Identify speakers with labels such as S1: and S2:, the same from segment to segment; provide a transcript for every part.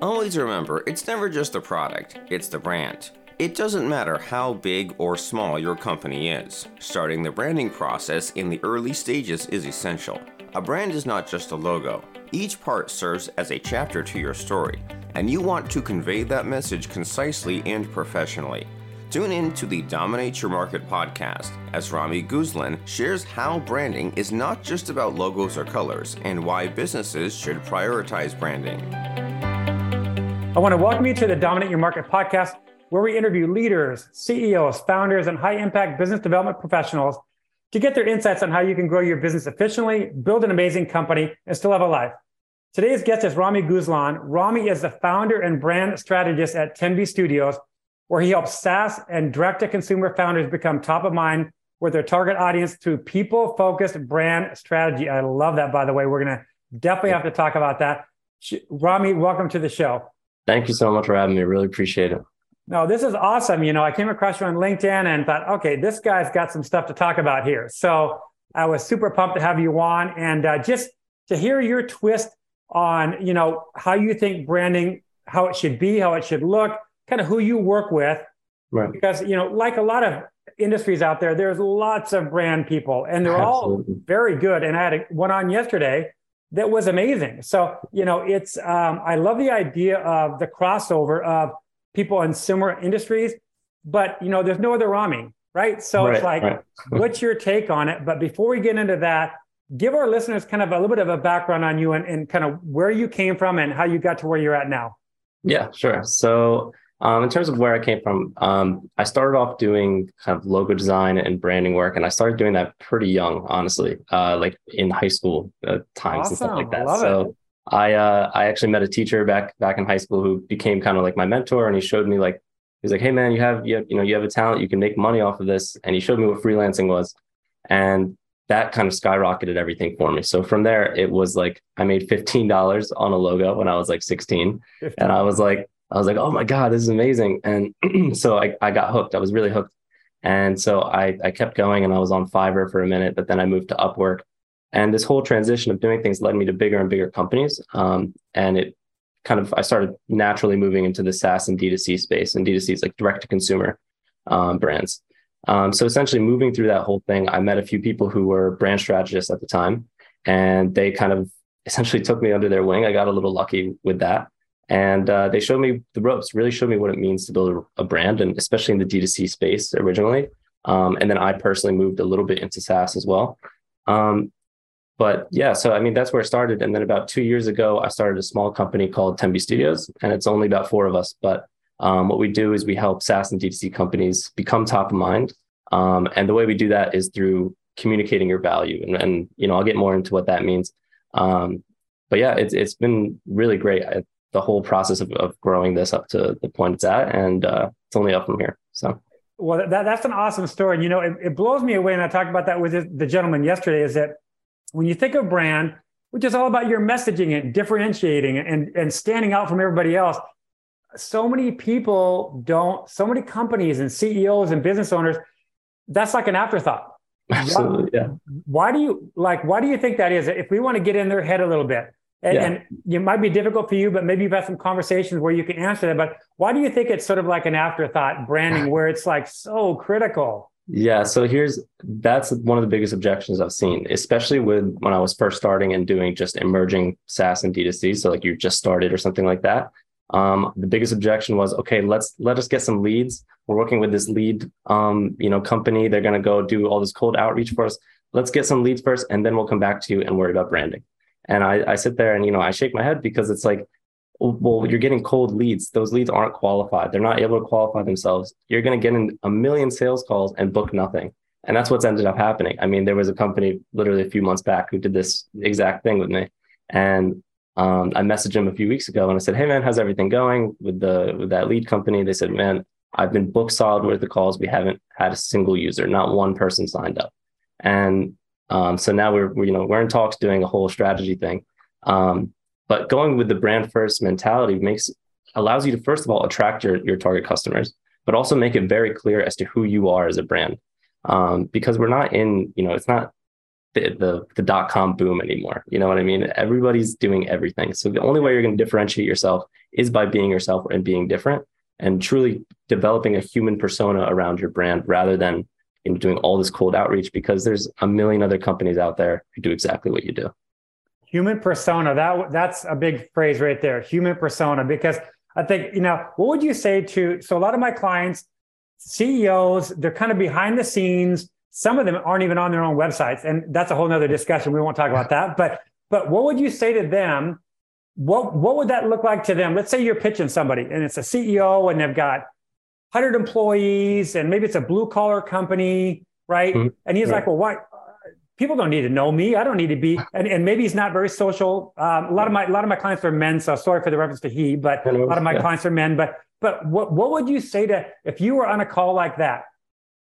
S1: Always remember, it's never just the product, it's the brand. It doesn't matter how big or small your company is, starting the branding process in the early stages is essential. A brand is not just a logo, each part serves as a chapter to your story, and you want to convey that message concisely and professionally. Tune in to the Dominate Your Market podcast as Rami Guzlan shares how branding is not just about logos or colors and why businesses should prioritize branding.
S2: I want to welcome you to the Dominate Your Market podcast, where we interview leaders, CEOs, founders, and high impact business development professionals to get their insights on how you can grow your business efficiently, build an amazing company, and still have a life. Today's guest is Rami Guzlan. Rami is the founder and brand strategist at Tenby Studios where he helps SaaS and direct to consumer founders become top of mind with their target audience through people focused brand strategy. I love that, by the way. We're going to definitely have to talk about that. Rami, welcome to the show.
S3: Thank you so much for having me. Really appreciate it.
S2: No, this is awesome. You know, I came across you on LinkedIn and thought, okay, this guy's got some stuff to talk about here. So I was super pumped to have you on and uh, just to hear your twist on, you know, how you think branding, how it should be, how it should look, kind of who you work with. Right. Because, you know, like a lot of industries out there, there's lots of brand people and they're Absolutely. all very good. And I had a, one on yesterday that was amazing. So, you know, it's, um, I love the idea of the crossover of people in similar industries, but, you know, there's no other Rami, right? So right, it's like, right. what's your take on it? But before we get into that, give our listeners kind of a little bit of a background on you and, and kind of where you came from and how you got to where you're at now.
S3: Yeah, sure. So um, in terms of where I came from, um, I started off doing kind of logo design and branding work, and I started doing that pretty young, honestly, uh, like in high school uh, times awesome. and stuff like that. Love so it. I uh, I actually met a teacher back back in high school who became kind of like my mentor, and he showed me like he's like, hey man, you have you have, you know you have a talent, you can make money off of this, and he showed me what freelancing was, and that kind of skyrocketed everything for me. So from there, it was like I made fifteen dollars on a logo when I was like sixteen, 15. and I was like I was like, oh my God, this is amazing. And so I, I got hooked. I was really hooked. And so I, I kept going and I was on Fiverr for a minute, but then I moved to Upwork. And this whole transition of doing things led me to bigger and bigger companies. Um, and it kind of, I started naturally moving into the SaaS and D2C space. And D2C is like direct to consumer um, brands. Um, so essentially, moving through that whole thing, I met a few people who were brand strategists at the time. And they kind of essentially took me under their wing. I got a little lucky with that and uh, they showed me the ropes really showed me what it means to build a, brand and especially in the d2c space originally. Um, and then i personally moved a little bit into saas as well. Um, but yeah so i mean that's where it started. And then about two years ago i started a small company called tenby studios and it's only about four of us. But um, what we do is we help saas and d2c companies become top of mind. Um, and the way we do that is through communicating your value. And, and you know i'll get more into what that means. Um, but yeah, it's it's been really great. I, the whole process of, of growing this up to the point it's at, and uh, it's only up from here. So.
S2: Well, that, that's an awesome story. And, you know, it, it blows me away. And I talked about that with the gentleman yesterday is that when you think of brand, which is all about your messaging and differentiating and, and standing out from everybody else, so many people don't, so many companies and CEOs and business owners, that's like an afterthought.
S3: Absolutely.
S2: Why, yeah. Why do you like, why do you think that is? If we want to get in their head a little bit, and, yeah. and it might be difficult for you, but maybe you've had some conversations where you can answer that. But why do you think it's sort of like an afterthought branding where it's like so critical?
S3: Yeah. So here's that's one of the biggest objections I've seen, especially with when I was first starting and doing just emerging SaaS and D2C. So like you just started or something like that. Um, the biggest objection was, okay, let's let us get some leads. We're working with this lead, um, you know, company. They're going to go do all this cold outreach for us. Let's get some leads first, and then we'll come back to you and worry about branding. And I, I sit there and, you know, I shake my head because it's like, well, you're getting cold leads. Those leads aren't qualified. They're not able to qualify themselves. You're going to get in a million sales calls and book nothing. And that's what's ended up happening. I mean, there was a company literally a few months back who did this exact thing with me. And um, I messaged him a few weeks ago and I said, Hey man, how's everything going with the with that lead company? They said, Man, I've been booked solid with the calls. We haven't had a single user, not one person signed up. And um, so now we're, we're, you know we're in talks doing a whole strategy thing. Um, but going with the brand first mentality makes allows you to first of all attract your your target customers, but also make it very clear as to who you are as a brand. Um, because we're not in you know it's not the, the the dot com boom anymore. You know what I mean? Everybody's doing everything. So the only way you're going to differentiate yourself is by being yourself and being different and truly developing a human persona around your brand rather than know, doing all this cold outreach because there's a million other companies out there who do exactly what you do.
S2: Human persona. That that's a big phrase right there. Human persona. Because I think you know what would you say to so a lot of my clients, CEOs, they're kind of behind the scenes. Some of them aren't even on their own websites, and that's a whole nother discussion. We won't talk about that. But but what would you say to them? What what would that look like to them? Let's say you're pitching somebody, and it's a CEO, and they've got 100 employees, and maybe it's a blue collar company, right? Mm-hmm. And he's right. like, well, why? People don't need to know me. I don't need to be, and, and maybe he's not very social. Um, a lot of my a lot of my clients are men, so sorry for the reference to he, but a lot of my yeah. clients are men. But but what what would you say to if you were on a call like that,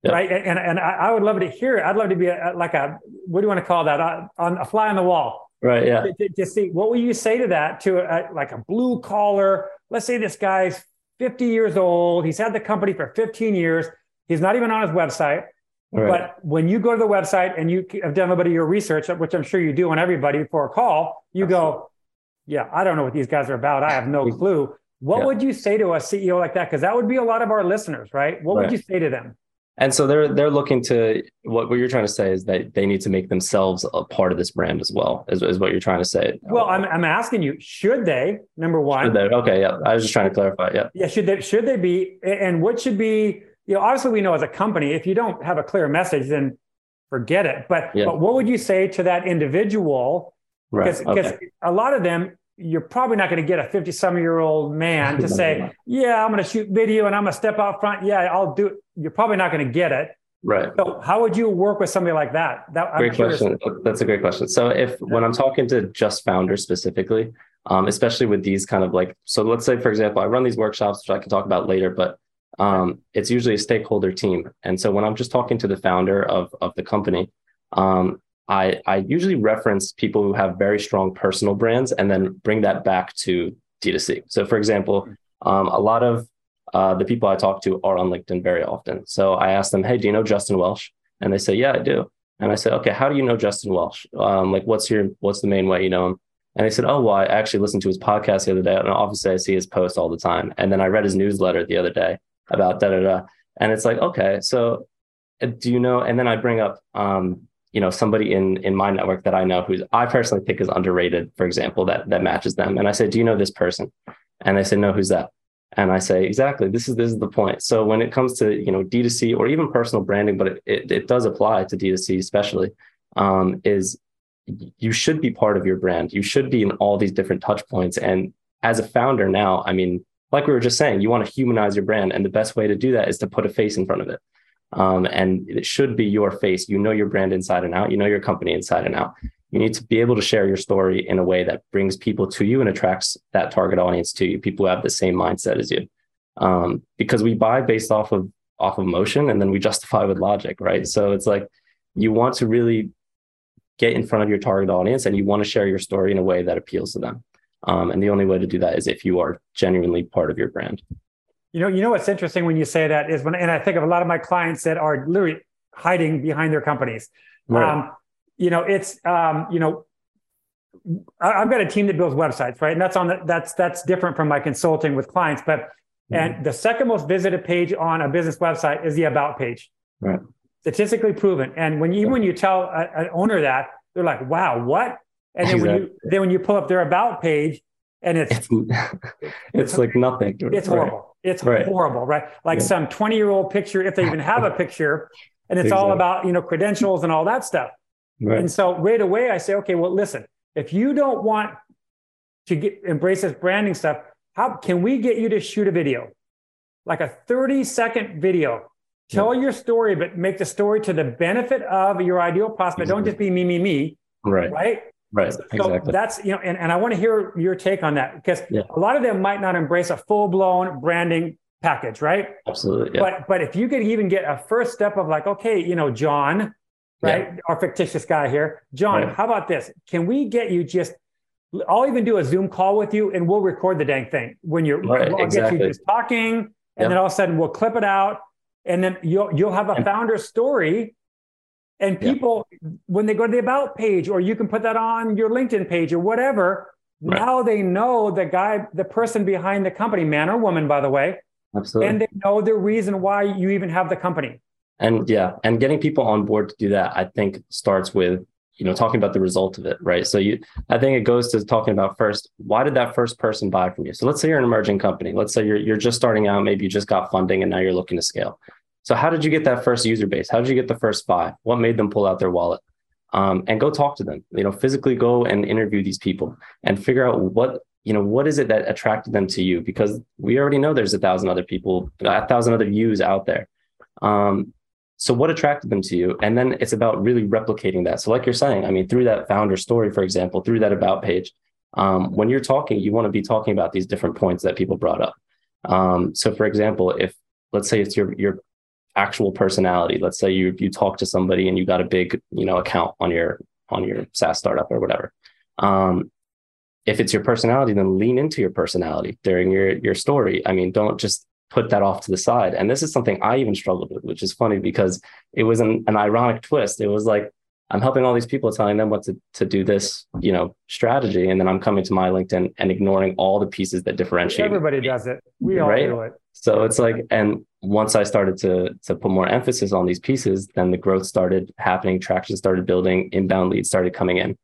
S2: yeah. right? And and I, would love to hear it. I'd love to be a, like a what do you want to call that? Uh, on a fly on the wall,
S3: right? Yeah.
S2: To, to, to see what would you say to that to a, like a blue collar. Let's say this guy's 50 years old. He's had the company for 15 years. He's not even on his website. Right. But when you go to the website and you have done a bit of your research, which I'm sure you do on everybody before a call, you Absolutely. go, yeah, I don't know what these guys are about. I have no clue. What yeah. would you say to a CEO like that? Because that would be a lot of our listeners, right? What right. would you say to them?
S3: And so they're they're looking to what, what you're trying to say is that they need to make themselves a part of this brand as well, is, is what you're trying to say.
S2: Well, I'm I'm asking you, should they, number one?
S3: They? Okay, yeah. I was just trying to clarify. Yeah.
S2: Yeah, should they should they be and what should be, you know, obviously we know as a company, if you don't have a clear message, then forget it. But yeah. but what would you say to that individual? Because right. because okay. a lot of them you're probably not going to get a 50 some year old man to say, Yeah, I'm going to shoot video and I'm going to step out front. Yeah, I'll do it. You're probably not going to get it.
S3: Right.
S2: So, how would you work with somebody like that?
S3: That great question. That's a great question. So, if when I'm talking to just founders specifically, um, especially with these kind of like, so let's say, for example, I run these workshops, which I can talk about later, but um, it's usually a stakeholder team. And so, when I'm just talking to the founder of of the company, um, I, I usually reference people who have very strong personal brands and then bring that back to D2C. So, for example, um, a lot of uh, the people I talk to are on LinkedIn very often. So I ask them, Hey, do you know Justin Welsh? And they say, Yeah, I do. And I say, Okay, how do you know Justin Welsh? Um, like, what's your, what's the main way you know him? And they said, Oh, well, I actually listened to his podcast the other day. And obviously, I see his post all the time. And then I read his newsletter the other day about da da da. And it's like, Okay, so uh, do you know? And then I bring up, um, you know somebody in in my network that I know who's I personally think is underrated, for example, that that matches them. And I say, "Do you know this person?" And they say, "No, who's that?" And I say, "Exactly. This is this is the point." So when it comes to you know D2C or even personal branding, but it it, it does apply to D2C especially, um, is you should be part of your brand. You should be in all these different touch points. And as a founder now, I mean, like we were just saying, you want to humanize your brand, and the best way to do that is to put a face in front of it. Um, and it should be your face. You know your brand inside and out. You know your company inside and out. You need to be able to share your story in a way that brings people to you and attracts that target audience to you. People who have the same mindset as you, um, because we buy based off of off of emotion and then we justify with logic, right? So it's like you want to really get in front of your target audience and you want to share your story in a way that appeals to them. Um, and the only way to do that is if you are genuinely part of your brand.
S2: You know, you know what's interesting when you say that is when, and I think of a lot of my clients that are literally hiding behind their companies. Right. Um, you know, it's um, you know, I, have got a team that builds websites, right? And that's on the, that's that's different from my consulting with clients. But mm-hmm. and the second most visited page on a business website is the about page.
S3: Right.
S2: Statistically proven. And when you, even when you tell an owner that, they're like, "Wow, what?" And then exactly. when you then when you pull up their about page, and it's
S3: it's, it's, it's like nothing.
S2: It's horrible. It's right. horrible, right? Like yeah. some 20 year old picture, if they even have a picture, and it's exactly. all about, you know, credentials and all that stuff. Right. And so right away I say, okay, well, listen, if you don't want to get embrace this branding stuff, how can we get you to shoot a video? Like a 30 second video. Tell yeah. your story, but make the story to the benefit of your ideal prospect. Exactly. Don't mm-hmm. just be me, me, me.
S3: Right.
S2: Right.
S3: Right. So exactly.
S2: that's, you know, and, and I want to hear your take on that because yeah. a lot of them might not embrace a full blown branding package, right?
S3: Absolutely.
S2: Yeah. But but if you could even get a first step of like, okay, you know, John, right? Yeah. Our fictitious guy here. John, right. how about this? Can we get you just I'll even do a Zoom call with you and we'll record the dang thing when you're right, I'll exactly. get you just talking and yep. then all of a sudden we'll clip it out and then you'll you'll have a founder story And people, yeah. when they go to the about page, or you can put that on your LinkedIn page or whatever, right. now they know the guy, the person behind the company, man or woman, by the way.
S3: Absolutely.
S2: And they know the reason why you even have the company.
S3: And yeah, and getting people on board to do that, I think starts with you know talking about the result of it right? So you i think it goes to talking about first why did that first person buy from you? So let's say you're an emerging company. Let's say you're, you're just starting out. Maybe you just got funding and now you're looking to scale. So how did you get that first user base? How did you get the first buy? What made them pull out their wallet? Um, and go talk to them you know physically go and interview these people and figure out what you know what is it that attracted them to you? Because we already know there's a thousand other people a thousand other views out there. Um, so what attracted them to you? And then it's about really replicating that. So like you're saying i mean through that founder story for example through that about page um, when you're talking you want to be talking about these different points that people brought up. Um, so for example if let's say it's your your actual personality let's say you you talk to somebody and you got a big you know account on your on your SaaS startup or whatever. Um, if it's your personality then lean into your personality during your your story. I mean don't just put that off to the side. And this is something I even struggled with, which is funny because it was an, an ironic twist. It was like, I'm helping all these people telling them what to, to do this, you know, strategy. And then I'm coming to my LinkedIn and ignoring all the pieces that differentiate.
S2: Everybody does it. We all right? do it.
S3: So it's like, and once I started to, to put more emphasis on these pieces, then the growth started happening, traction started building, inbound leads started coming in.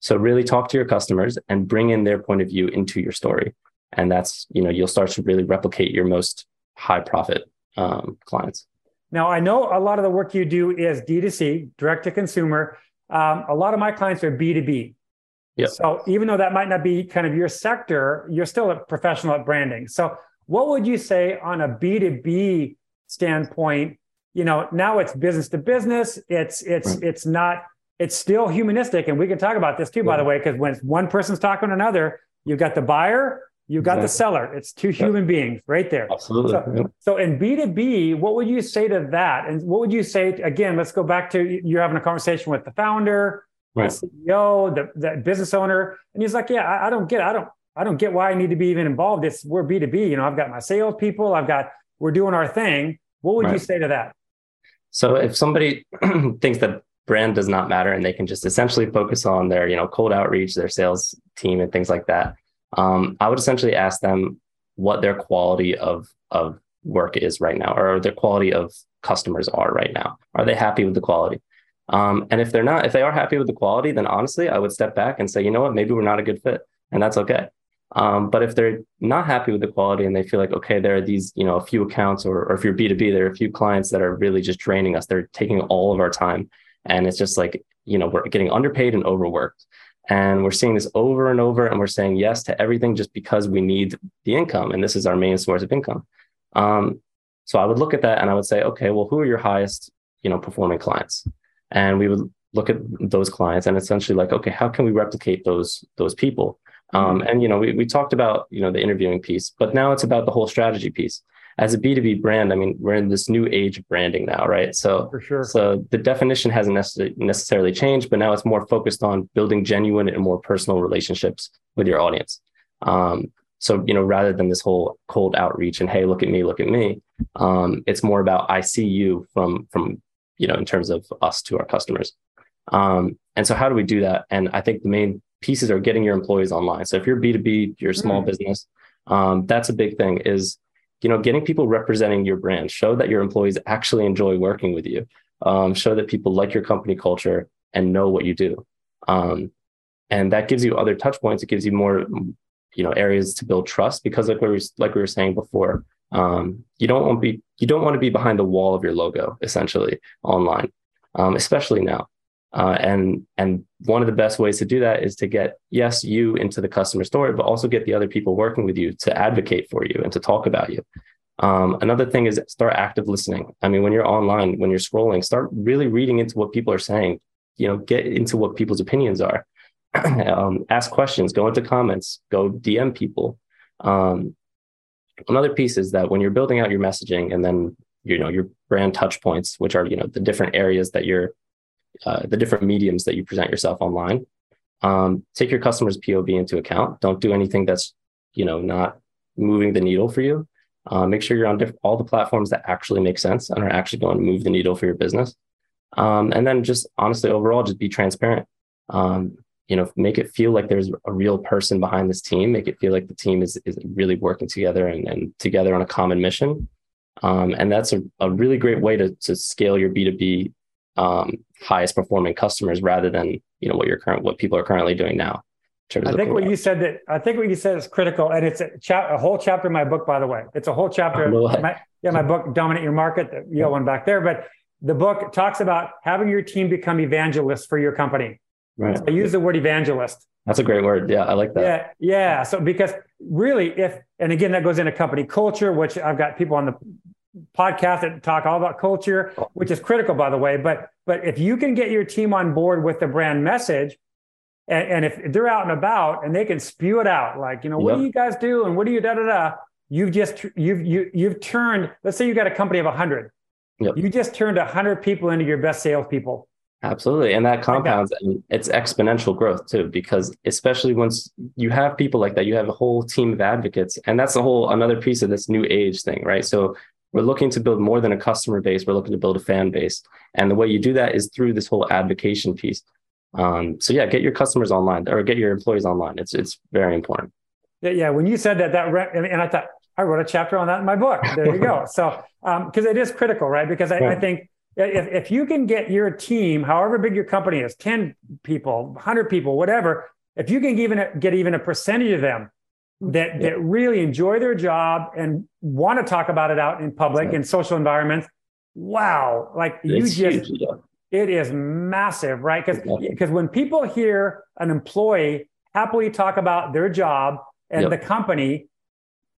S3: So really talk to your customers and bring in their point of view into your story and that's you know you'll start to really replicate your most high profit um, clients.
S2: Now i know a lot of the work you do is d2c direct to consumer. Um, a lot of my clients are b2b
S3: yep.
S2: so even though that might not be kind of your sector you're still a professional at branding. So what would you say on a b2b standpoint? You know now it's business to business. It's it's right. it's not it's still humanistic. And we can talk about this too by the way because when one person's talking to another you've got the buyer you got exactly. the seller. It's two human beings right there.
S3: Absolutely.
S2: So, so, in B2B, what would you say to that? And what would you say, to, again, let's go back to you're having a conversation with the founder, right. the CEO, the, the business owner. And he's like, yeah, I, I, don't get, I don't, I don't get why I need to be even involved. It's we're B2B. You know, I've got my salespeople, I've got, we're doing our thing. What would right. you say to that?
S3: So if somebody thinks that brand does not matter and they can just essentially focus on their, you know, cold outreach, their sales team and things like that, um, I would essentially ask them what their quality of of work is right now, or their quality of customers are right now. Are they happy with the quality? Um, and if they're not, if they are happy with the quality, then honestly, I would step back and say, you know what, maybe we're not a good fit, and that's okay. Um, but if they're not happy with the quality and they feel like, okay, there are these, you know, a few accounts, or, or if you're B2B, there are a few clients that are really just draining us. They're taking all of our time. And it's just like, you know, we're getting underpaid and overworked. And we're seeing this over and over, and we're saying yes to everything just because we need the income. And this is our main source of income. Um, so I would look at that and I would say, okay, well, who are your highest, you know, performing clients? And we would look at those clients and essentially like, okay, how can we replicate those those people? Um, mm-hmm. and you know, we, we talked about you know the interviewing piece, but now it's about the whole strategy piece as a B2B brand, I mean, we're in this new age of branding now, right? So,
S2: For sure.
S3: so the definition hasn't necessarily changed, but now it's more focused on building genuine and more personal relationships with your audience. Um, so, you know, rather than this whole cold outreach and hey, look at me, look at me, um, it's more about I see you from from you know in terms of us to our customers. Um, and so, how do we do that? And I think the main pieces are getting your employees online. So, if you're B two B, you're a small mm. business, um, that's a big thing. Is you know, getting people representing your brand, show that your employees actually enjoy working with you, um, show that people like your company culture and know what you do. Um, and that gives you other touch points. It gives you more, you know, areas to build trust because like we were, like we were saying before, um, you don't want to be, you don't want to be behind the wall of your logo essentially online, um, especially now. Uh, and and one of the best ways to do that is to get yes you into the customer story, but also get the other people working with you to advocate for you and to talk about you. Um, another thing is start active listening. I mean, when you're online, when you're scrolling, start really reading into what people are saying. You know, get into what people's opinions are. um, ask questions, go into comments, go DM people. Um, another piece is that when you're building out your messaging and then you know your brand touch points, which are you know the different areas that you're uh, the different mediums that you present yourself online. Um, take your customer's POV into account. Don't do anything that's you know not moving the needle for you. Uh, make sure you're on diff- all the platforms that actually make sense and are actually going to move the needle for your business. Um, and then just honestly, overall, just be transparent. Um, you know, make it feel like there's a real person behind this team. Make it feel like the team is is really working together and, and together on a common mission. Um, and that's a, a really great way to to scale your B two B um, highest performing customers rather than you know what your current what people are currently doing now.
S2: I think what you said that I think what you said is critical, and it's a, cha- a whole chapter in my book, by the way. It's a whole chapter. My, yeah, my book, Dominate Your Market. You got one back there, but the book talks about having your team become evangelists for your company.
S3: Right.
S2: So I use the word evangelist.
S3: That's a great word. Yeah, I like that.
S2: Yeah, yeah. So because really, if and again that goes into company culture, which I've got people on the podcast that talk all about culture, which is critical, by the way. But but if you can get your team on board with the brand message, and, and if they're out and about and they can spew it out, like you know, what yep. do you guys do and what do you da da da? You've just you've you you've turned. Let's say you got a company of hundred. Yep. You just turned hundred people into your best salespeople.
S3: Absolutely. And that compounds and it's exponential growth too, because especially once you have people like that, you have a whole team of advocates. And that's the whole another piece of this new age thing, right? So we're looking to build more than a customer base, we're looking to build a fan base. And the way you do that is through this whole advocation piece. Um, so yeah, get your customers online or get your employees online. It's it's very important.
S2: Yeah, yeah. When you said that, that re- and I thought I wrote a chapter on that in my book. There you go. So because um, it is critical, right? Because I, I think if, if you can get your team, however big your company is, 10 people, 100 people, whatever, if you can even get even a percentage of them that, yeah. that really enjoy their job and want to talk about it out in public in social environments, wow, like it's you just, huge, yeah. it is massive, right? Because because when people hear an employee happily talk about their job and yep. the company,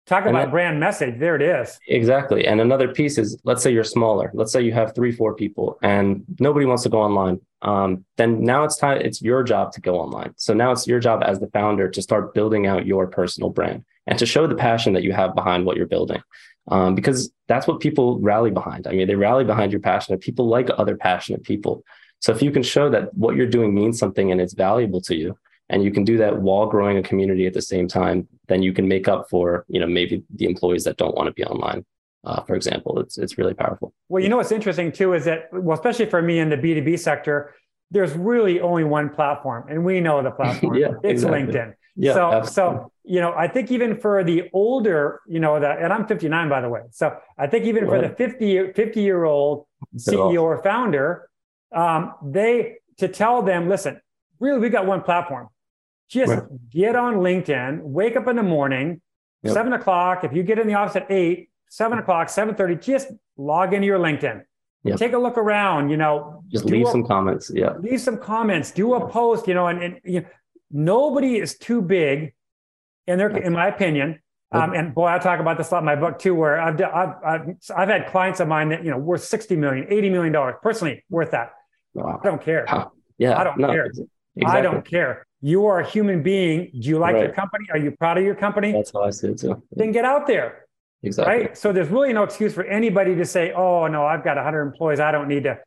S2: Talk about that, brand message. There it is.
S3: Exactly. And another piece is let's say you're smaller. Let's say you have three, four people and nobody wants to go online. Um, then now it's time, it's your job to go online. So now it's your job as the founder to start building out your personal brand and to show the passion that you have behind what you're building. Um, because that's what people rally behind. I mean, they rally behind your passionate people like other passionate people. So if you can show that what you're doing means something and it's valuable to you, and you can do that while growing a community at the same time then you can make up for you know maybe the employees that don't want to be online uh, for example it's it's really powerful
S2: well you know what's interesting too is that well especially for me in the b2b sector there's really only one platform and we know the platform yeah, it's exactly. linkedin yeah, so absolutely. so you know i think even for the older you know that and i'm 59 by the way so i think even for the 50 50 year old ceo or founder um, they to tell them listen really we got one platform just right. get on LinkedIn, wake up in the morning, yep. seven o'clock. If you get in the office at eight, seven o'clock, seven thirty, just log into your LinkedIn. Yep. Take a look around. You know,
S3: just leave a, some comments. Yeah,
S2: leave some comments. Do a post. You know, and, and you know, nobody is too big, in their, in my opinion. Um, and boy, I talk about this a lot in my book too, where I've, I've, I've, I've had clients of mine that, you know, worth 60 million, 80 million dollars personally worth that. Wow. I don't care.
S3: Yeah.
S2: I don't
S3: no,
S2: care. Exactly. I don't care you are a human being. Do you like right. your company? Are you proud of your company?
S3: That's how I see it too.
S2: Then get out there.
S3: Exactly.
S2: Right. So there's really no excuse for anybody to say, "Oh no, I've got 100 employees. I don't need to."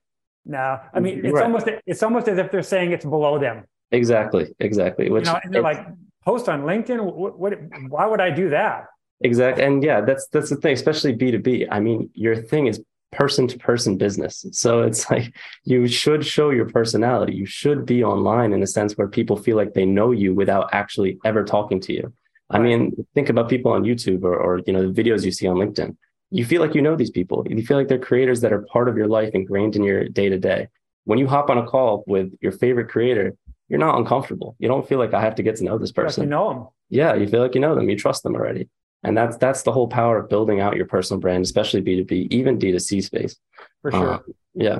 S2: No, I mean it's right. almost it's almost as if they're saying it's below them.
S3: Exactly. Exactly.
S2: Which you know, and they're like, post on LinkedIn. What, what? Why would I do that?
S3: Exactly. And yeah, that's that's the thing, especially B two B. I mean, your thing is person to person business. So it's like you should show your personality. You should be online in a sense where people feel like they know you without actually ever talking to you. I mean, think about people on YouTube or, or you know the videos you see on LinkedIn. You feel like you know these people. You feel like they're creators that are part of your life, ingrained in your day to day. When you hop on a call with your favorite creator, you're not uncomfortable. You don't feel like I have to get to know this person.
S2: you know them.
S3: Yeah, you feel like you know them. You trust them already. And that's that's the whole power of building out your personal brand, especially B2B, even D2C space.
S2: For sure. Uh,
S3: yeah.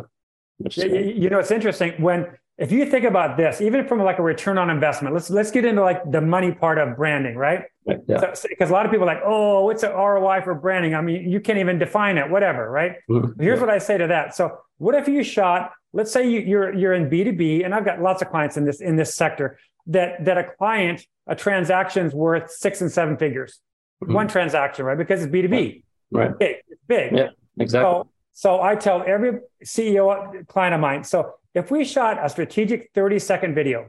S2: You know, it's interesting when if you think about this, even from like a return on investment, let's let's get into like the money part of branding, right?
S3: Yeah.
S2: Because so, a lot of people are like, oh, what's an ROI for branding? I mean, you can't even define it, whatever, right? Mm-hmm. Here's yeah. what I say to that. So, what if you shot? Let's say you, you're you're in B two B, and I've got lots of clients in this in this sector that that a client a transaction's worth six and seven figures mm-hmm. one transaction, right? Because it's B2B.
S3: Right.
S2: It's big. It's big.
S3: Yeah, exactly.
S2: So, so I tell every CEO client of mine, so if we shot a strategic 30 second video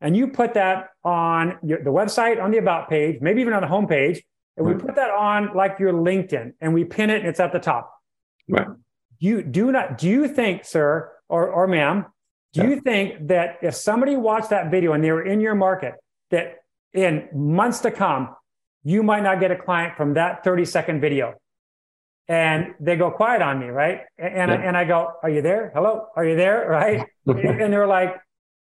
S2: and you put that on your, the website, on the about page, maybe even on the homepage, and we put that on like your LinkedIn and we pin it and it's at the top.
S3: Right.
S2: You do not, do you think, sir, or, or ma'am, do yeah. you think that if somebody watched that video and they were in your market, that in months to come, you might not get a client from that 30 second video? And they go quiet on me, right? And, yeah. I, and I go, Are you there? Hello? Are you there? Right? and they're like,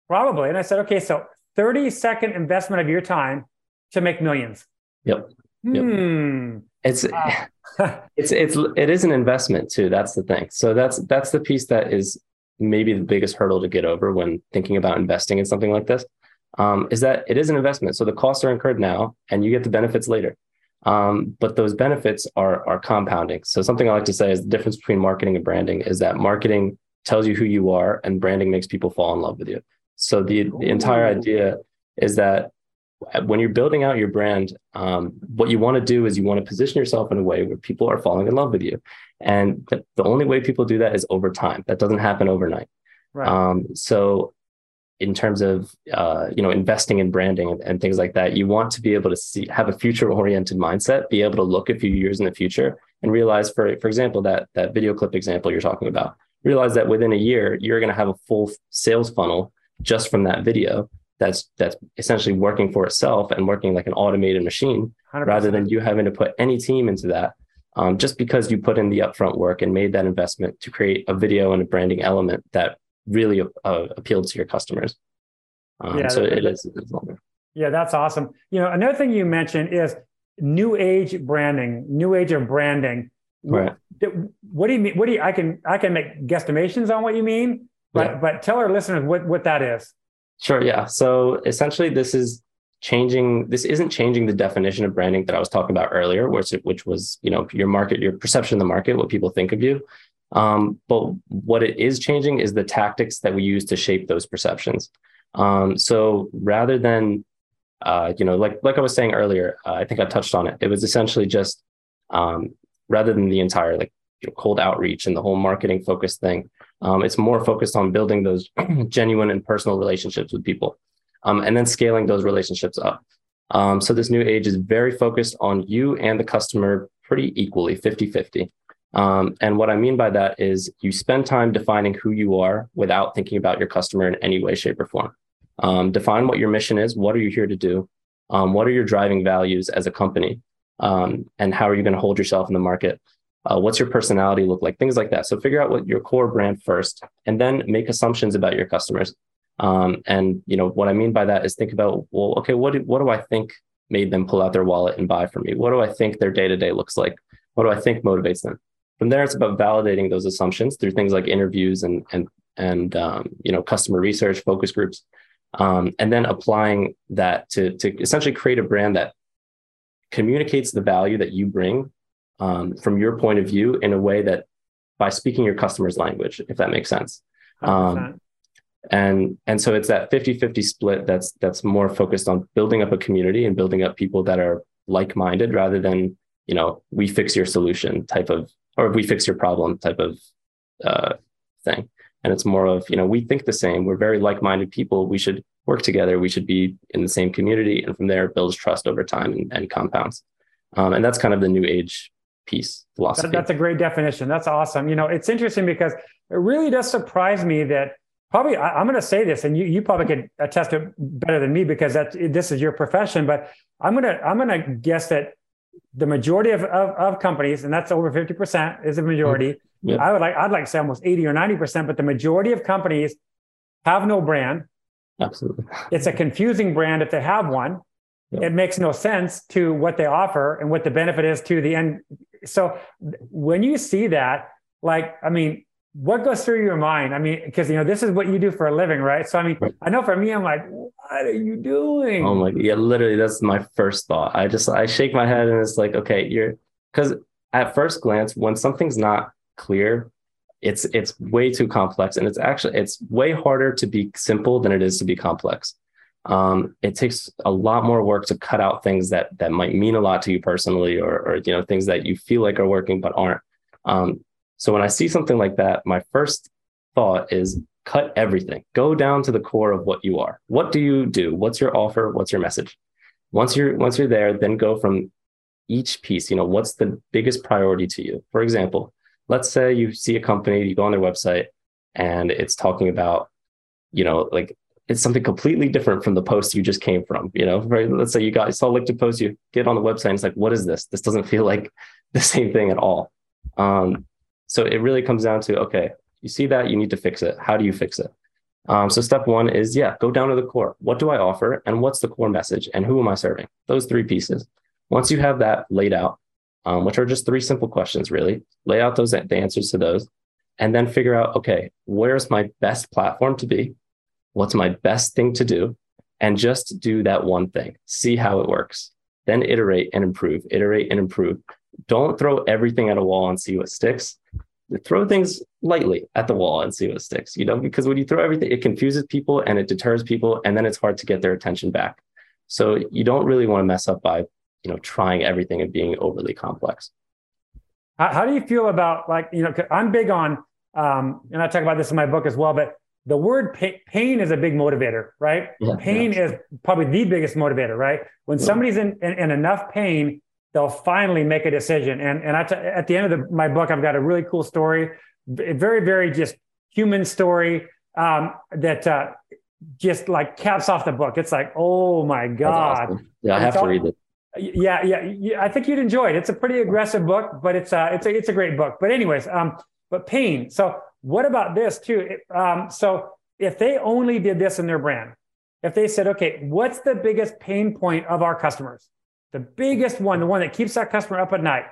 S2: Probably. And I said, Okay, so 30 second investment of your time to make millions.
S3: Yep.
S2: yep. Hmm.
S3: It's it's it's it is an investment too. That's the thing. So that's that's the piece that is maybe the biggest hurdle to get over when thinking about investing in something like this. Um, is that it is an investment. So the costs are incurred now, and you get the benefits later. Um, but those benefits are are compounding. So something I like to say is the difference between marketing and branding is that marketing tells you who you are, and branding makes people fall in love with you. So the, the entire idea is that when you're building out your brand, um, what you want to do is you want to position yourself in a way where people are falling in love with you. And the, the only way people do that is over time. That doesn't happen overnight. Right. Um, so in terms of uh, you know investing in branding and, and, things like that, you want to be able to see have a future oriented mindset, be able to look a few years in the future and realize, for for example, that that video clip example you're talking about, realize that within a year you're going to have a full sales funnel just from that video that's that's essentially working for itself and working like an automated machine 100%. rather than you having to put any team into that um, just because you put in the upfront work and made that investment to create a video and a branding element that really uh, appealed to your customers um, yeah, so it is
S2: yeah that's awesome you know another thing you mentioned is new age branding new age of branding
S3: right
S2: what do you mean what do you i can i can make guesstimations on what you mean but yeah. but tell our listeners what what that is
S3: Sure. Yeah. So essentially, this is changing. This isn't changing the definition of branding that I was talking about earlier, which which was you know your market, your perception of the market, what people think of you. Um, but what it is changing is the tactics that we use to shape those perceptions. Um, so rather than uh, you know, like like I was saying earlier, uh, I think I touched on it. It was essentially just um, rather than the entire like you know, cold outreach and the whole marketing focused thing. Um, it's more focused on building those genuine and personal relationships with people um, and then scaling those relationships up. Um, so this new age is very focused on you and the customer pretty equally, 50 50. Um, and what I mean by that is you spend time defining who you are without thinking about your customer in any way, shape, or form. Um, define what your mission is. What are you here to do? Um, what are your driving values as a company? and how are you going to hold yourself in the market? Uh, what's your personality look like? Things like that. So figure out what your core brand first, and then make assumptions about your customers. Um, and you know what I mean by that is think about well, okay, what do, what do I think made them pull out their wallet and buy from me? What do I think their day to day looks like? What do I think motivates them? From there, it's about validating those assumptions through things like interviews and and and um, you know customer research, focus groups, um, and then applying that to to essentially create a brand that communicates the value that you bring um, from your point of view in a way that by speaking your customer's language, if that makes sense. Um, and and so it's that 50-50 split that's that's more focused on building up a community and building up people that are like-minded rather than you know we fix your solution type of or we fix your problem type of uh, thing and it's more of you know we think the same we're very like-minded people we should work together we should be in the same community and from there builds trust over time and, and compounds um, and that's kind of the new age piece philosophy.
S2: That, that's a great definition. That's awesome. You know, it's interesting because it really does surprise me that probably I, am going to say this, and you you probably could attest to better than me because that this is your profession. But I'm gonna I'm gonna guess that the majority of, of, of companies, and that's over 50 percent, is a majority. Mm-hmm. Yeah. I would like I'd like to say almost 80 or 90 percent, but the majority of companies have no brand.
S3: Absolutely.
S2: It's a confusing brand if they have one. It makes no sense to what they offer and what the benefit is to the end so when you see that, like, I mean, what goes through your mind? I mean, because you know this is what you do for a living, right? So I mean. I know for me, I'm like, what are you doing?
S3: Oh my, God. yeah, literally, that's my first thought. I just I shake my head and it's like, okay, you're because at first glance, when something's not clear, it's it's way too complex, and it's actually it's way harder to be simple than it is to be complex um, it takes a lot more work to cut out things that that might mean a lot to you personally or, or you know things that you feel like are working but aren't um, so when i see something like that my first thought is cut everything go down to the core of what you are what do you do what's your offer what's your message once you're once you're there then go from each piece you know what's the biggest priority to you for example let's say you see a company you go on their website and it's talking about, you know, like it's something completely different from the post you just came from. You know, right? Let's say you got saw LinkedIn post, you get on the website, and it's like, what is this? This doesn't feel like the same thing at all. Um, so it really comes down to okay, you see that you need to fix it. How do you fix it? Um, so step one is yeah, go down to the core. What do I offer, and what's the core message, and who am I serving? Those three pieces. Once you have that laid out, um, which are just three simple questions, really, lay out those the answers to those, and then figure out okay, where's my best platform to be? What's my best thing to do? And just do that one thing. See how it works. Then iterate and improve. Iterate and improve. Don't throw everything at a wall and see what sticks throw things lightly at the wall and see what sticks, you know, because when you throw everything, it confuses people and it deters people, and then it's hard to get their attention back. So you don't really want to mess up by, you know, trying everything and being overly complex.
S2: How, how do you feel about like, you know, I'm big on, um, and I talk about this in my book as well, but the word pa- pain is a big motivator, right? Yeah, pain yeah. is probably the biggest motivator, right? When yeah. somebody's in, in, in enough pain, they'll finally make a decision. And and I t- at the end of the, my book, I've got a really cool story, very very just human story um, that uh, just like caps off the book. It's like, oh my god!
S3: Awesome. Yeah, I have to read it.
S2: Yeah, yeah, yeah, I think you'd enjoy it. It's a pretty aggressive book, but it's uh, it's a it's a great book. But anyways, um, but pain. So what about this too? Um, so if they only did this in their brand, if they said, okay, what's the biggest pain point of our customers? The biggest one, the one that keeps that customer up at night.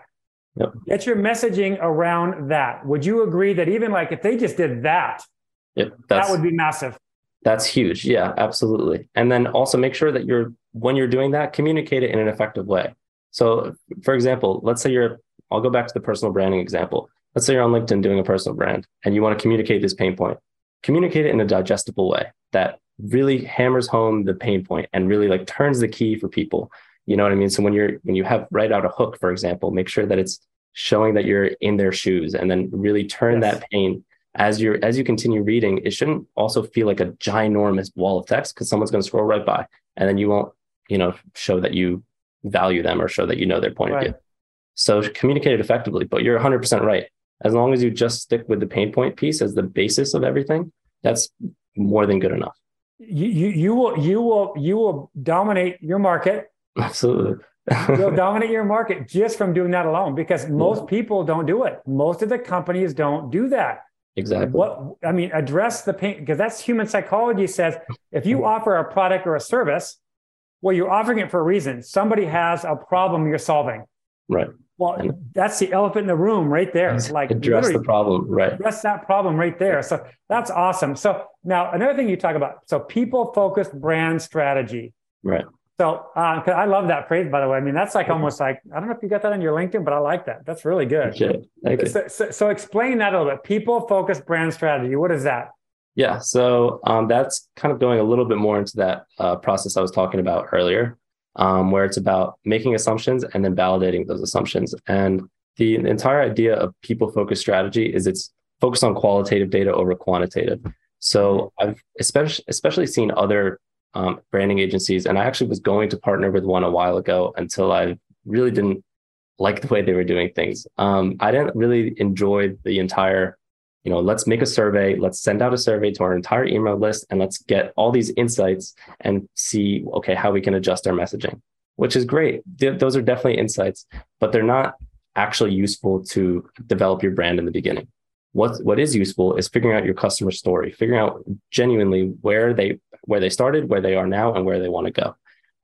S2: Yep. Get your messaging around that. Would you agree that even like if they just did that,
S3: yep,
S2: that would be massive?
S3: That's huge. Yeah, absolutely. And then also make sure that you're when you're doing that, communicate it in an effective way. So, for example, let's say you're. I'll go back to the personal branding example. Let's say you're on LinkedIn doing a personal brand and you want to communicate this pain point. Communicate it in a digestible way that really hammers home the pain point and really like turns the key for people you know what I mean? So when you're when you have write out a hook, for example, make sure that it's showing that you're in their shoes and then really turn yes. that pain as you're as you continue reading, it shouldn't also feel like a ginormous wall of text because someone's going to scroll right by and then you won't, you know, show that you value them or show that you know their point right. of view. So communicate it effectively, but you're 100% right. As long as you just stick with the pain point piece as the basis of everything, that's more than good enough.
S2: You, you, you will you will you will dominate your market
S3: Absolutely.
S2: You'll dominate your market just from doing that alone because most yeah. people don't do it. Most of the companies don't do that.
S3: Exactly.
S2: What I mean, address the pain because that's human psychology says if you mm-hmm. offer a product or a service, well, you're offering it for a reason. Somebody has a problem you're solving.
S3: Right.
S2: Well, and that's the elephant in the room right there.
S3: It's Like address the problem, right?
S2: Address that problem right there. So that's awesome. So now another thing you talk about. So people focused brand strategy.
S3: Right.
S2: So uh, I love that phrase, by the way. I mean, that's like almost like I don't know if you got that on your LinkedIn, but I like that. That's really good.
S3: You.
S2: So, so, so explain that a little bit. People focused brand strategy. What is that?
S3: Yeah, so um, that's kind of going a little bit more into that uh, process I was talking about earlier, um, where it's about making assumptions and then validating those assumptions. And the entire idea of people focused strategy is it's focused on qualitative data over quantitative. So I've especially especially seen other um, branding agencies. And I actually was going to partner with one a while ago until I really didn't like the way they were doing things. Um, I didn't really enjoy the entire, you know, let's make a survey, let's send out a survey to our entire email list, and let's get all these insights and see, okay, how we can adjust our messaging, which is great. those are definitely insights, but they're not actually useful to develop your brand in the beginning. What, what is useful is figuring out your customer story, figuring out genuinely where they where they started, where they are now, and where they want to go.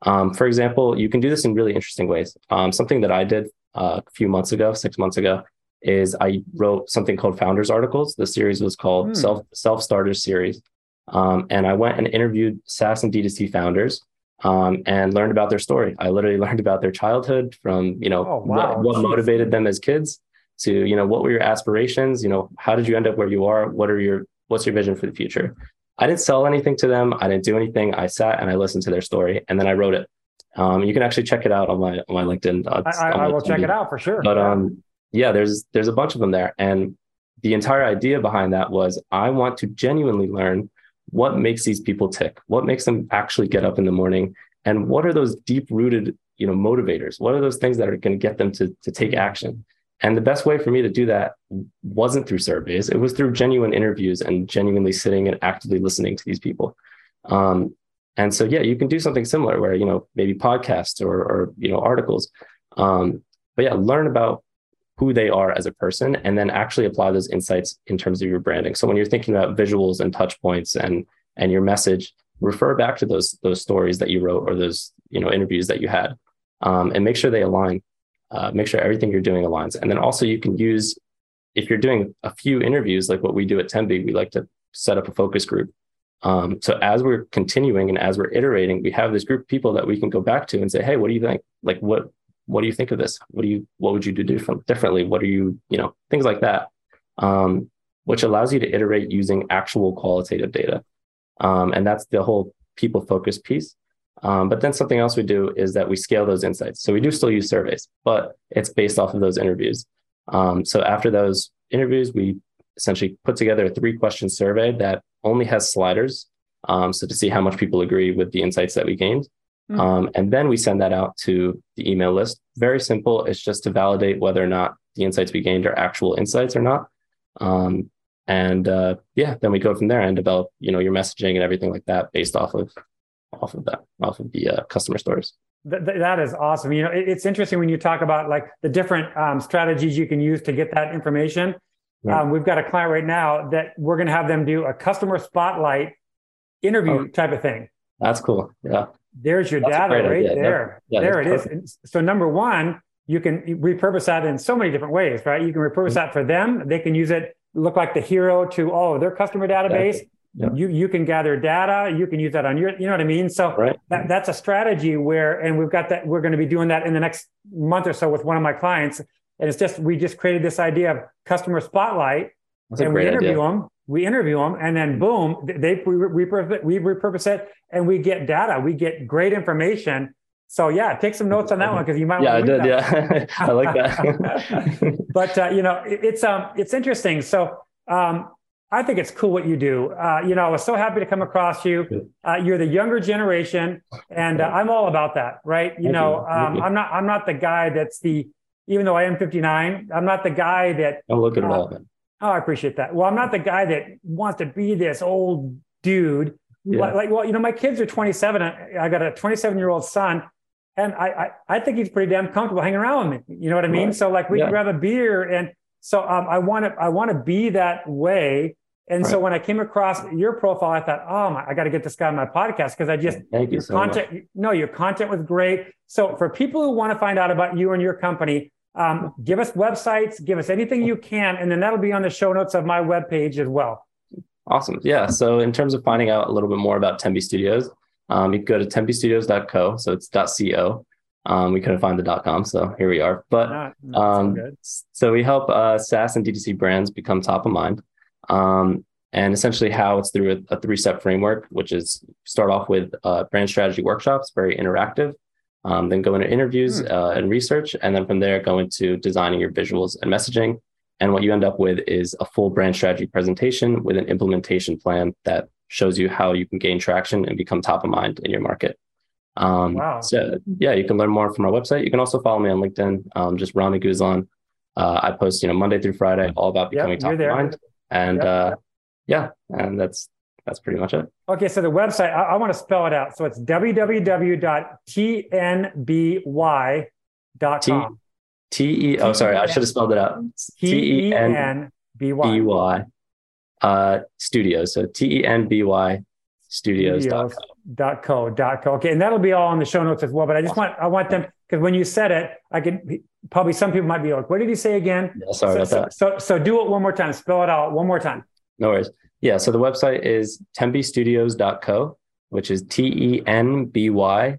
S3: Um, for example, you can do this in really interesting ways. Um, something that I did uh, a few months ago, six months ago, is I wrote something called Founders Articles. The series was called hmm. Self Self Starters Series, um, and I went and interviewed SaaS and D2C founders um, and learned about their story. I literally learned about their childhood, from you know oh, wow. what, what motivated them as kids to you know what were your aspirations. You know how did you end up where you are? What are your what's your vision for the future? I didn't sell anything to them. I didn't do anything. I sat and I listened to their story and then I wrote it. Um, you can actually check it out on my on my LinkedIn.
S2: Uh, I, I, I will check it out for sure.
S3: But um, yeah, there's there's a bunch of them there, and the entire idea behind that was I want to genuinely learn what makes these people tick, what makes them actually get up in the morning, and what are those deep rooted you know motivators? What are those things that are going to get them to to take action? And the best way for me to do that wasn't through surveys; it was through genuine interviews and genuinely sitting and actively listening to these people. Um, and so, yeah, you can do something similar where you know maybe podcasts or or you know articles. Um, but yeah, learn about who they are as a person and then actually apply those insights in terms of your branding. So when you're thinking about visuals and touch points and and your message, refer back to those those stories that you wrote or those you know interviews that you had, um, and make sure they align. Uh, make sure everything you're doing aligns. And then also you can use if you're doing a few interviews like what we do at Tenby, we like to set up a focus group. Um, so as we're continuing and as we're iterating, we have this group of people that we can go back to and say, hey, what do you think? Like what what do you think of this? What do you what would you do different, differently? What are you, you know, things like that. Um, which allows you to iterate using actual qualitative data. Um, and that's the whole people focused piece. Um, but then something else we do is that we scale those insights. So we do still use surveys, but it's based off of those interviews. Um, so after those interviews, we essentially put together a three question survey that only has sliders. Um, so to see how much people agree with the insights that we gained. Mm-hmm. Um, and then we send that out to the email list. Very simple. It's just to validate whether or not the insights we gained are actual insights or not. Um, and uh, yeah, then we go from there and develop, you know, your messaging and everything like that based off of off of that, off of the uh, customer stories.
S2: Th- that is awesome. You know, it, it's interesting when you talk about like the different um, strategies you can use to get that information. Right. Um, we've got a client right now that we're going to have them do a customer spotlight interview oh, type of thing.
S3: That's cool. Yeah.
S2: There's your that's data right idea. there. Yeah, there it perfect. is. So number one, you can repurpose that in so many different ways, right? You can repurpose mm-hmm. that for them. They can use it, look like the hero to oh their customer database. Exactly. You you can gather data. You can use that on your. You know what I mean. So right. that, that's a strategy where, and we've got that. We're going to be doing that in the next month or so with one of my clients. And it's just we just created this idea of customer spotlight, that's and we interview idea. them. We interview them, and then boom, they we repurpose, we repurpose it, and we get data. We get great information. So yeah, take some notes on that one because you might.
S3: Yeah, I did. Yeah, I like
S2: that. but uh, you know, it, it's um, it's interesting. So um, I think it's cool what you do. Uh, you know, I was so happy to come across you. Uh, you're the younger generation, and uh, I'm all about that, right? You Thank know, you. Um, I'm not I'm not the guy that's the even though I am 59, I'm not the guy that.
S3: Don't look at uh, all.
S2: Oh, I appreciate that. Well, I'm not the guy that wants to be this old dude. Yeah. Like, like, well, you know, my kids are 27. I got a 27 year old son, and I, I, I think he's pretty damn comfortable hanging around with me. You know what I mean? Right. So like we yeah. can grab a beer, and so um, I want to I want to be that way and right. so when I came across your profile, I thought, oh my, I got to get this guy on my podcast because I just
S3: Thank
S2: your
S3: so
S2: content.
S3: Much.
S2: No, your content was great. So for people who want to find out about you and your company, um, give us websites, give us anything you can, and then that'll be on the show notes of my webpage as well.
S3: Awesome. Yeah. So in terms of finding out a little bit more about Tenby Studios, um, you can go to tenbystudios.co. So it's .co. Um, we couldn't find the .com, so here we are. But not um, so, so, we help uh, SaaS and DTC brands become top of mind. Um, and essentially how it's through a, a three-step framework, which is start off with uh, brand strategy workshops, very interactive, um, then go into interviews hmm. uh, and research, and then from there go into designing your visuals and messaging. And what you end up with is a full brand strategy presentation with an implementation plan that shows you how you can gain traction and become top of mind in your market. Um, wow. So yeah, you can learn more from our website. You can also follow me on LinkedIn, um, just Rami Guzlan. Uh, I post, you know, Monday through Friday, all about becoming yep, top of mind. And yep. uh, yeah, and that's that's pretty much it.
S2: Okay, so the website I, I want to spell it out. So it's www.tnby.com.
S3: T E. Oh, sorry, I should have spelled it out.
S2: T E N B Y.
S3: Uh, studios. So T E N B Y studios.
S2: Dot co. Dot co. Okay, and that'll be all in the show notes as well. But I just want I want them because when you said it, I could probably some people might be like, "What did he say again?"
S3: Yeah, sorry
S2: so,
S3: about that.
S2: So, so do it one more time. Spell it out one more time.
S3: No worries. Yeah. So the website is tenbystudios.co, which is T E N B Y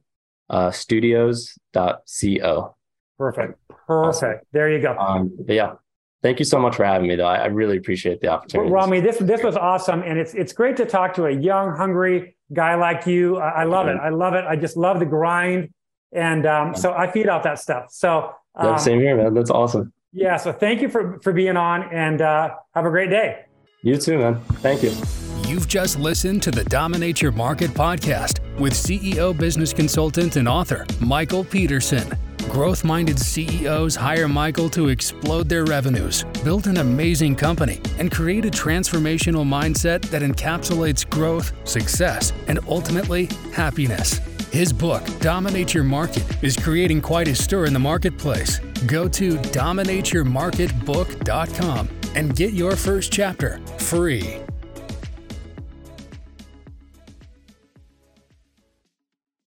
S3: uh, studios.co.
S2: Perfect. Perfect. Awesome. There you go.
S3: Um, yeah. Thank you so much for having me, though. I, I really appreciate the opportunity.
S2: Well, Rami, this this was awesome, and it's it's great to talk to a young, hungry guy like you. I, I love it. I love it. I just love the grind, and um, so I feed off that stuff. So
S3: um, yeah, same here, man. That's awesome.
S2: Yeah. So thank you for for being on, and uh, have a great day.
S3: You too, man. Thank you.
S4: You've just listened to the Dominate Your Market podcast with CEO, business consultant, and author Michael Peterson. Growth minded CEOs hire Michael to explode their revenues, build an amazing company, and create a transformational mindset that encapsulates growth, success, and ultimately happiness. His book, Dominate Your Market, is creating quite a stir in the marketplace. Go to dominateyourmarketbook.com and get your first chapter free.